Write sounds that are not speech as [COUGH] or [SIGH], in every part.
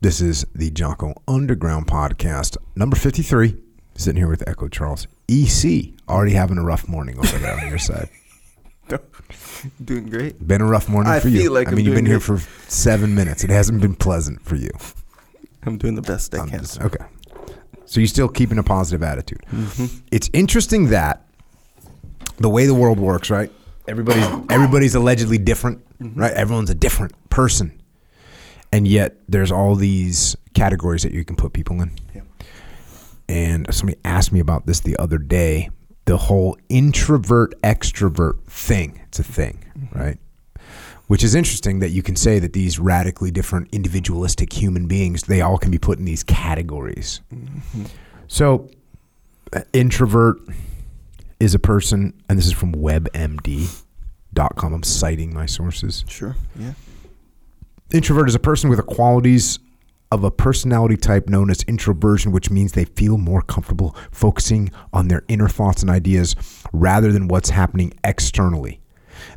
This is the Jocko Underground podcast, number 53. Sitting here with Echo Charles. EC, already having a rough morning over there on your side. [LAUGHS] Doing great. Been a rough morning I for you. feel like I I'm mean, you've doing been here for seven minutes. It hasn't been pleasant for you. I'm doing the best I I'm can. just- okay. So you're still keeping a positive attitude. Mm-hmm. It's interesting that the way the world works, right? Everybody's everybody's allegedly different, Mm-hmm. right? Everyone's a different person, and yet there's all these categories that you can put people in. Yeah. And somebody asked me about this the other day. The whole introvert extrovert thing. It's a thing, Mm-hmm. right? Which is interesting that you can say that these radically different individualistic human beings, they all can be put in these categories. Mm-hmm. So, uh, introvert is a person, and this is from webmd.com. I'm citing my sources. Sure. Yeah. Introvert is a person with the qualities of a personality type known as introversion, which means they feel more comfortable focusing on their inner thoughts and ideas rather than what's happening externally.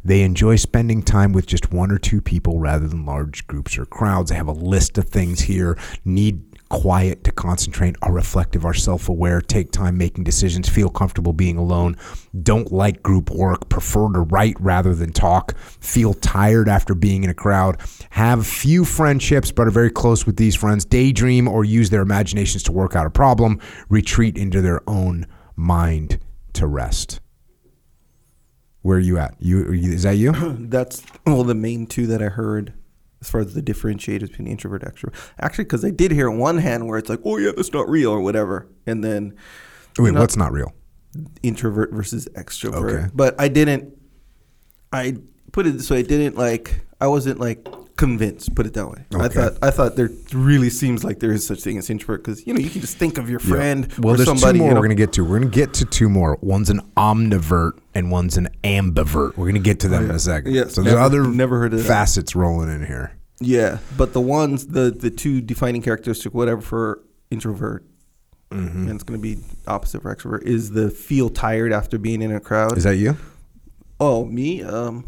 They enjoy spending time with just one or two people rather than large groups or crowds. They have a list of things here, need quiet to concentrate, are reflective, are self aware, take time making decisions, feel comfortable being alone, don't like group work, prefer to write rather than talk, feel tired after being in a crowd, have few friendships but are very close with these friends, daydream or use their imaginations to work out a problem, retreat into their own mind to rest. Where are you at? You is that you? [CLEARS THROAT] That's well the main two that I heard as far as the differentiators between introvert and extrovert. Actually, because I did hear one hand where it's like, oh yeah, that's not real or whatever, and then Wait, what's not real? introvert versus extrovert. Okay. But I didn't. I put it this way. I didn't like. I wasn't like convinced. Put it that way. Okay. I thought. I thought there really seems like there is such thing as introvert because you know you can just think of your friend Well, or there's somebody. two more you know, we're gonna get to. We're gonna get to two more. One's an omnivert and one's an ambivert. We're gonna get to them oh, in a second. Yeah, so there's never- other never heard of that. facets rolling in here. Yeah, but the ones the the two defining characteristic whatever for introvert. Mm-hmm. And it's going to be opposite for extrovert. Is the feel tired after being in a crowd? Is that you? oh, me? Um,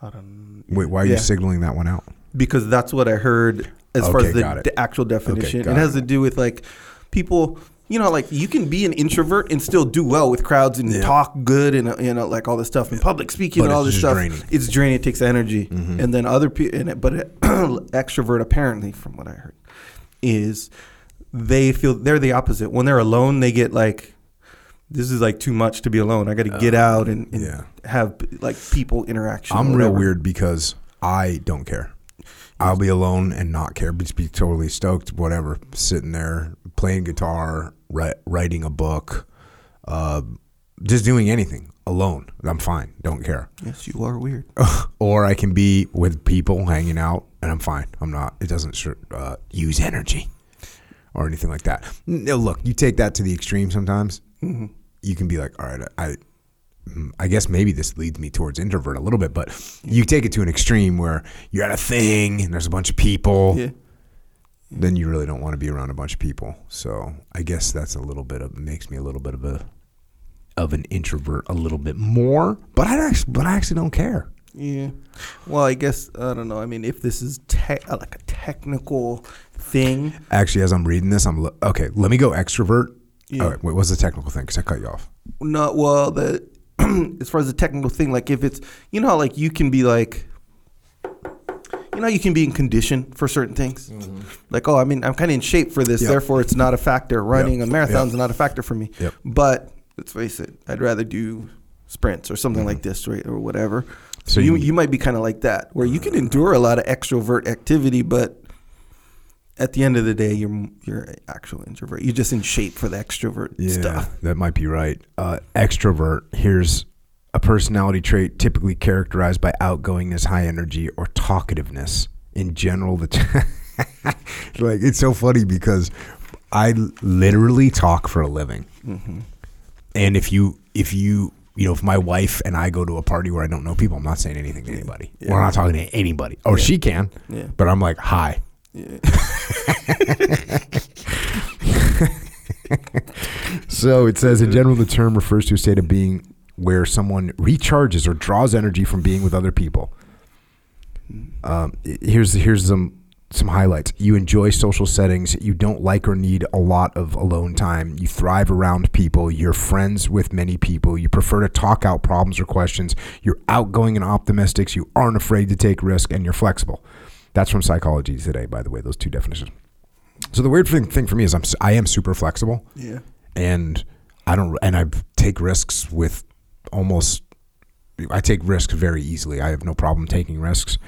I don't. Wait, why are Yeah. you signaling that one out? because that's what I heard as far as the, the actual definition. got it has it. to do with like people, you know, like you can be an introvert and still do well with crowds and Yeah. talk good and uh, you know like all this stuff and public speaking But and all this stuff. draining. Mm-hmm. It's draining. It takes energy, and then other people. But it, [CLEARS THROAT] extrovert, apparently, from what I heard, is they feel they're the opposite. When they're alone, they get like. This is like too much to be alone. I got to get out and, and Uh, yeah. have like people interaction. I'm real weird because I don't care. I'll be alone and not care, just be totally stoked, whatever, sitting there playing guitar, ri- writing a book, uh, just doing anything alone. I'm fine, don't care. Yes, you are weird. [LAUGHS] or I can be with people hanging out and I'm fine. I'm not. It doesn't uh, use energy or anything like that. No, look, you take that to the extreme sometimes. You can be like, all right, I, mm, I guess maybe this leads me towards introvert a little bit, but you take it to an extreme where you're at a thing and there's a bunch of people. Yeah. Then you really don't want to be around a bunch of people. So I guess that's a little bit of makes me a little bit of a of an introvert a little bit more. But I actually, but I actually don't care. Yeah. Well, I guess I don't know. I mean, if this is te- uh, like a technical thing, Actually, as I'm reading this, I'm lo- okay. Let me go extrovert. Yeah. All right, wait, what's the technical thing? Because I cut you off. not well. The [CLEARS THROAT] as far as the technical thing, like if it's you know how like you can be like. You know, you can be in condition for certain things. Mm-hmm. Like, oh, I mean, I'm kind of in shape for this, Yep. therefore it's not a factor. Running Yep. a marathon's Yep. not a factor for me. But let's face it, I'd rather do sprints or something mm-hmm. like this, right, or whatever. So So you you- you might be kind of like that, where you can mm-hmm. endure a lot of extrovert activity, but at the end of the day, you're you're an actual introvert. You're just in shape for the extrovert Yeah, stuff. that might be right. Uh, extrovert. Here's a personality trait typically characterized by outgoingness, high energy, or talkativeness. In general, the [LAUGHS] like it's so funny because I literally talk for a living, mm-hmm. and if you if you you know if my wife and I go to a party where I don't know people, I'm not saying anything to anybody. We're not talking to anybody. Oh, or she can, Yeah. but I'm like hi. Yeah. [LAUGHS] So it says, in general, the term refers to a state of being where someone recharges or draws energy from being with other people. Um, here's here's some some highlights. You enjoy social settings. You don't like or need a lot of alone time. You thrive around people. You're friends with many people. You prefer to talk out problems or questions. You're outgoing and optimistic. You aren't afraid to take risk, and you're flexible. That's from Psychology Today, by the way. Those two definitions. So the weird thing, thing for me is I'm I am super flexible, Yeah. and I don't and I take risks with almost. I take risks very easily. I have no problem taking risks.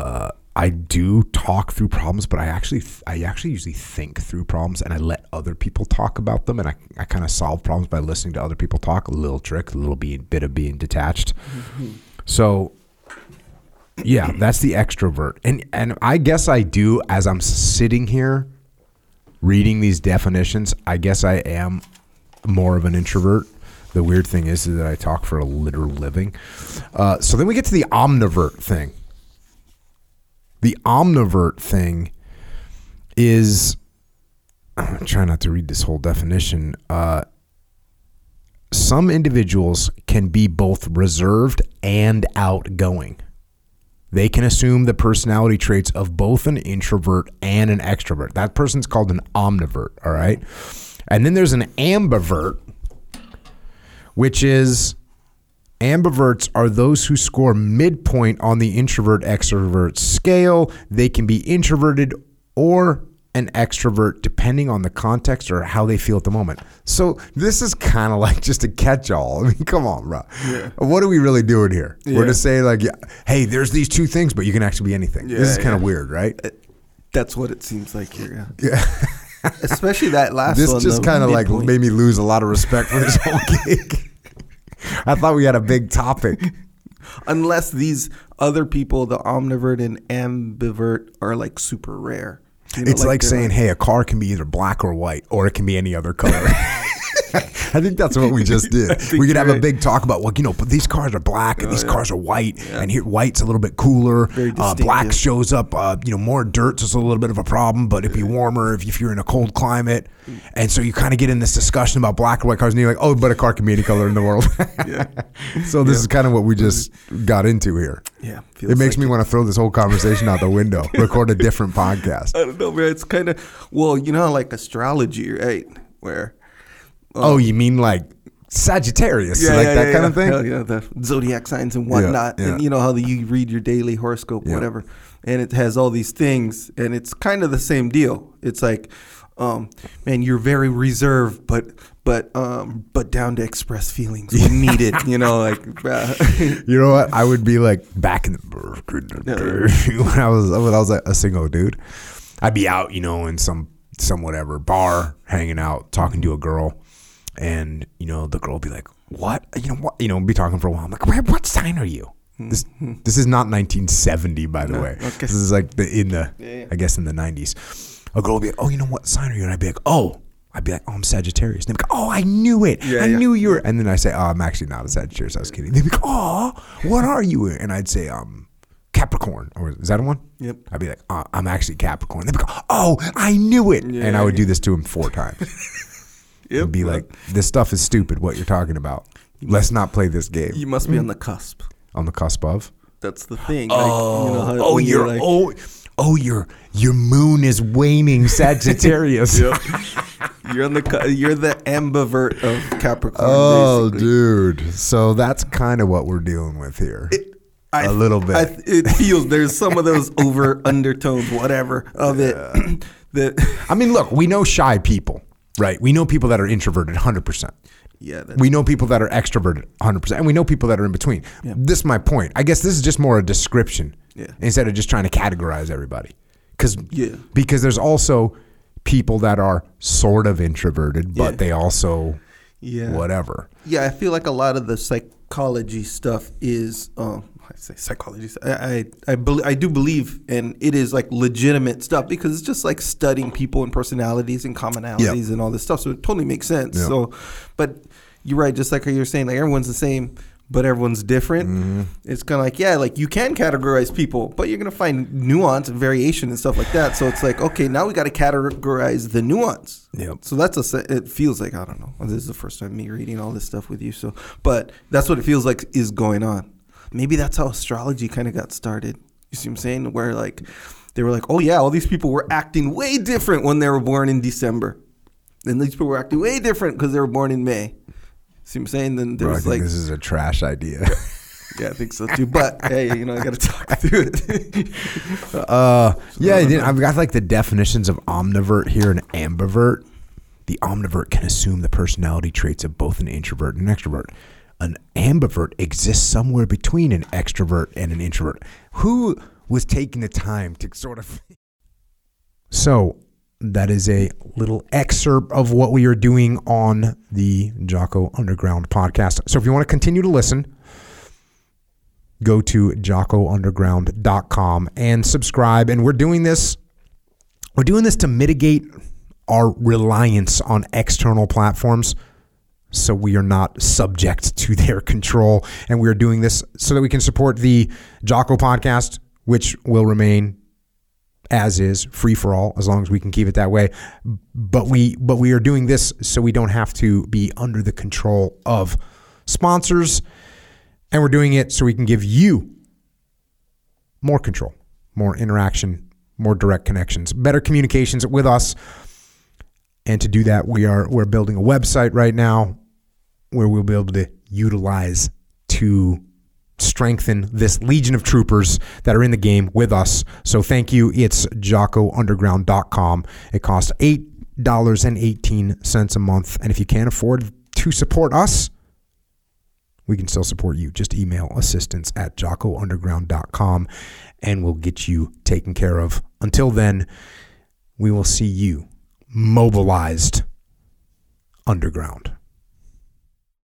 Uh, I do talk through problems, but I actually I actually usually think through problems and I let other people talk about them and I, I kind of solve problems by listening to other people talk. A little trick, a little being, bit of being detached. So yeah, that's the extrovert. And and I guess I do as I'm sitting here reading these definitions, I guess I am more of an introvert. The weird thing is that I talk for a literal living. Uh, so then we get to the omnivert thing. The omnivert thing is [CLEARS THROAT] I'm trying not to read this whole definition. Uh, some individuals can be both reserved and outgoing. They can assume the personality traits of both an introvert and an extrovert. That person's called an omnivert, all right? And then there's an ambivert, which is ambiverts are those who score midpoint on the introvert extrovert scale. They can be introverted or an extrovert depending on the context or how they feel at the moment. So this is kind of like [LAUGHS] just a catch-all. I mean, come on, bro. What are we really doing here? We're Yeah. just saying like, yeah, hey, there's these two things, but you can actually be anything. this is kind of yeah. weird, right? That's what it seems like here. Yeah. [LAUGHS] [LAUGHS] Especially that last this one. This just kind of like made me lose a lot of respect for this whole [LAUGHS] gig. I thought we had a big topic. Unless these other people, the omnivert and ambivert, are like super rare. You know, It's like, they're saying, hey, a car can be either black or white, or it can be any other color. [LAUGHS] [LAUGHS] I think that's what we just did. [LAUGHS] We could have you're a big talk about, well, you know, but these cars are black and these yeah. cars are white, and here white's a little bit cooler. Uh, black shows up, uh, you know, more dirt, so it's a little bit of a problem, but it'd be warmer if, if you're in a cold climate. And so you kind of get in this discussion about black or white cars, and you're like, oh, but a car can be any color in the world. [LAUGHS] so this is kind of what we just got into here. Yeah, It makes like me want to throw this whole conversation out the window, record a different podcast. I don't know, man. It's kind of well, you know, like astrology, right? Where Oh, you mean like Sagittarius, like that kind of thing? Hell yeah, the zodiac signs and whatnot, yeah. and you know how the, you read your daily horoscope, Yeah. whatever, and it has all these things, and it's kind of the same deal. It's like, um, man, you're very reserved, but but um, but down to express feelings when [LAUGHS] needed. You know, like [LAUGHS] [LAUGHS] You know what? I would be like back in the when I was when I was like a single dude. I'd be out, you know, in some some whatever bar, hanging out, talking to a girl, and you know the girl would be like, "What? You know what? You know, be talking for a while. I'm like, "Where? What sign are you?" This this is not 1970, by the way. okay. This is like the in the Yeah, yeah. I guess in the 90s. A girl would be like, "Oh, you know what sign are you?" And I'd be like, "Oh." I'd be like, oh, I'm Sagittarius. And they'd be like, oh, I knew it. Yeah, I yeah. knew you were. And then I say, oh, I'm actually not a Sagittarius. I was kidding. They'd be like, oh, what are you? And I'd say, um, Capricorn. Or is that a one? Yep. I'd be like, uh, I'm actually Capricorn. They'd be like, oh, I knew it. Yeah, and I would do this to him four times. [LAUGHS] Yep. and be like, this stuff is stupid. What you're talking about. Let's not play this game. you must be on hmm. the cusp. On the cusp of. That's the thing. Like, you oh, know, how- oh, when you're like, oh, oh, your your moon is waning, Sagittarius. [LAUGHS] Yep. you're on the you're the ambivert of Capricorn. Oh, basically. dude. So that's kind of what we're dealing with here. I- a little bit. I, it feels there's some of those over undertones, whatever, of it. [CLEARS THROAT] that I mean, look, we know shy people, right? We know people that are introverted 100%. yeah, We know people that are extroverted 100%. And we know people that are in between. This is my point. I guess this is just more a description Yeah. instead of just trying to categorize everybody. Cause, Yeah. Because there's also people that are sort of introverted, but Yeah. they also yeah, whatever. yeah. I feel like a lot of the psychology stuff is, um, I say psychology. I I I, bel I do believe, and it is like legitimate stuff because it's just like studying people and personalities and commonalities and all this stuff. So it totally makes sense. Yeah. So, but you're right. Just like how you're saying, like everyone's the same. But everyone's different. Mm-hmm. It's kind of like, yeah, like you can categorize people, but you're gonna find nuance and variation and stuff like that. So it's like, okay, now we got to categorize the nuance. Yep. So that's a. It feels like I don't know. This is the first time me reading all this stuff with you. So, but that's what it feels like is going on. Maybe that's how astrology kind of got started. You see what I'm saying? Where like they were like, "Oh yeah, all these people were acting way different when they were born in December, and these people were acting way different because they were born in May." See what I'm saying? Then Bro, I there's think like, this is a trash idea. [LAUGHS] yeah, I think so too. But [LAUGHS] hey, you know, I got to talk through it. [LAUGHS] uh, yeah, I I've got like the definitions of omnivert here and ambivert. The omnivert can assume the personality traits of both an introvert and an extrovert. An ambivert exists somewhere between an extrovert and an introvert. Who was taking the time to sort of. [LAUGHS] So, that is a little excerpt of what we are doing on the Jocko Underground podcast. So, if you want to continue to listen, go to jockounderground.com and subscribe. And we're doing this, we're doing this to mitigate our reliance on external platforms so we are not subject to [LAUGHS] their control. And we're doing this so that we can support the Jocko podcast, which will remain as is, free for all, as long as we can keep it that way. But we but we are doing this so we don't have to be under the control of sponsors. And we're doing it so we can give you more control, more interaction, more direct connections, better communications with us. And to do that, we are we're building a website right now where we'll be able to utilize to strengthen this legion of troopers that are in the game with us. So thank you. It's jockounderground.com. It costs $8.18 a month. And if you can't afford to support us, we can still support you. Just email assistance at jockounderground.com and we'll get you taken care of. Until then, we will see you mobilized underground.